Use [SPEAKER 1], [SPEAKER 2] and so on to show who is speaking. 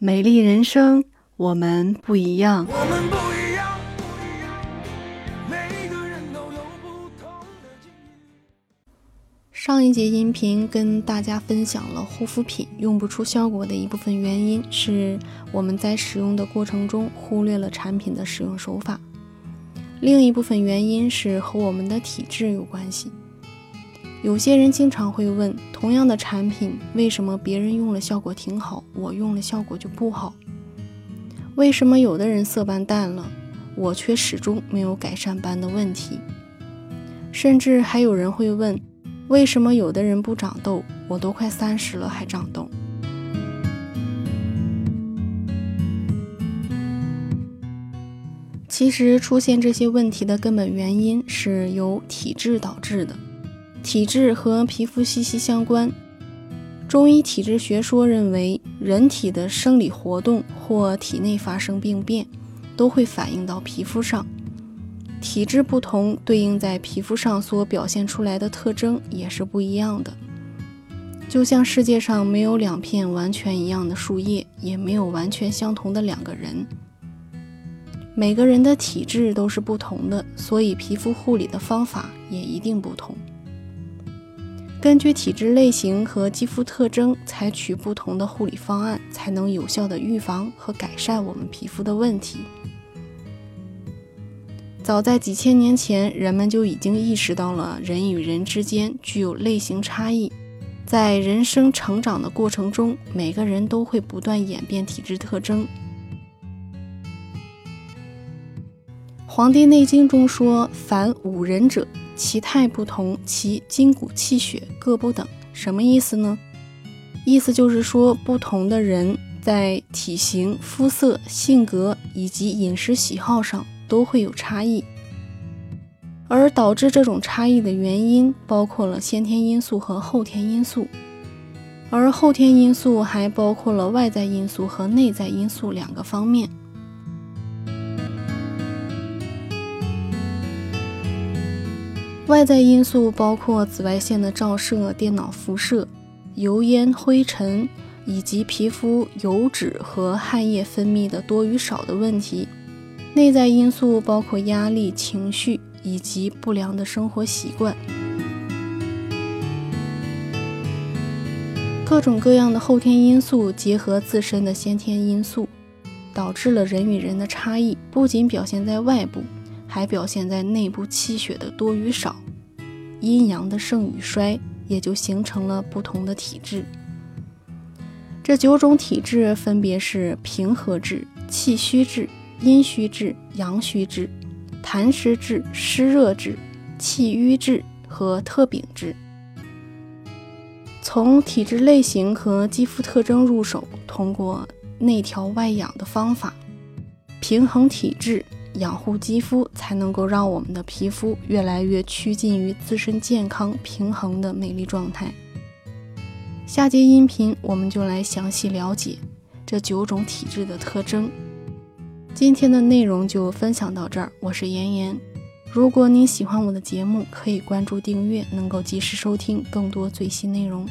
[SPEAKER 1] 美丽人生，我们不一样。
[SPEAKER 2] 我们不一样，不一样，每个人都有不同的境遇。
[SPEAKER 1] 上一节音频跟大家分享了护肤品用不出效果的一部分原因是我们在使用的过程中忽略了产品的使用手法，另一部分原因是和我们的体质有关系。有些人经常会问，同样的产品，为什么别人用了效果挺好，我用了效果就不好？为什么有的人色斑淡了，我却始终没有改善斑的问题？甚至还有人会问，为什么有的人不长痘，我都快三十了还长痘？其实出现这些问题的根本原因是由体质导致的。体质和皮肤息息相关。中医体质学说认为，人体的生理活动或体内发生病变，都会反映到皮肤上。体质不同，对应在皮肤上所表现出来的特征也是不一样的。就像世界上没有两片完全一样的树叶，也没有完全相同的两个人。每个人的体质都是不同的，所以皮肤护理的方法也一定不同。根据体质类型和肌肤特征，采取不同的护理方案，才能有效的预防和改善我们皮肤的问题。早在几千年前，人们就已经意识到了人与人之间具有类型差异，在人生成长的过程中，每个人都会不断演变体质特征。《黄帝内经》中说：“凡五人者。”其态不同，其筋骨气血各不等，什么意思呢？意思就是说，不同的人在体型、肤色、性格以及饮食喜好上都会有差异，而导致这种差异的原因包括了先天因素和后天因素，而后天因素还包括了外在因素和内在因素两个方面。外在因素包括紫外线的照射、电脑辐射、油烟、灰尘，以及皮肤油脂和汗液分泌的多与少的问题；内在因素包括压力、情绪以及不良的生活习惯。各种各样的后天因素结合自身的先天因素，导致了人与人的差异，不仅表现在外部。还表现在内部气血的多与少，阴阳的盛与衰，也就形成了不同的体质。这九种体质分别是平和质、气虚质、阴虚质、阳虚质、痰湿质、湿热质、气瘀质和特禀质。从体质类型和肌肤特征入手，通过内调外养的方法，平衡体质。养护肌肤，才能够让我们的皮肤越来越趋近于自身健康平衡的美丽状态。下节音频我们就来详细了解这九种体质的特征。今天的内容就分享到这儿，我是妍妍。如果您喜欢我的节目，可以关注订阅，能够及时收听更多最新内容。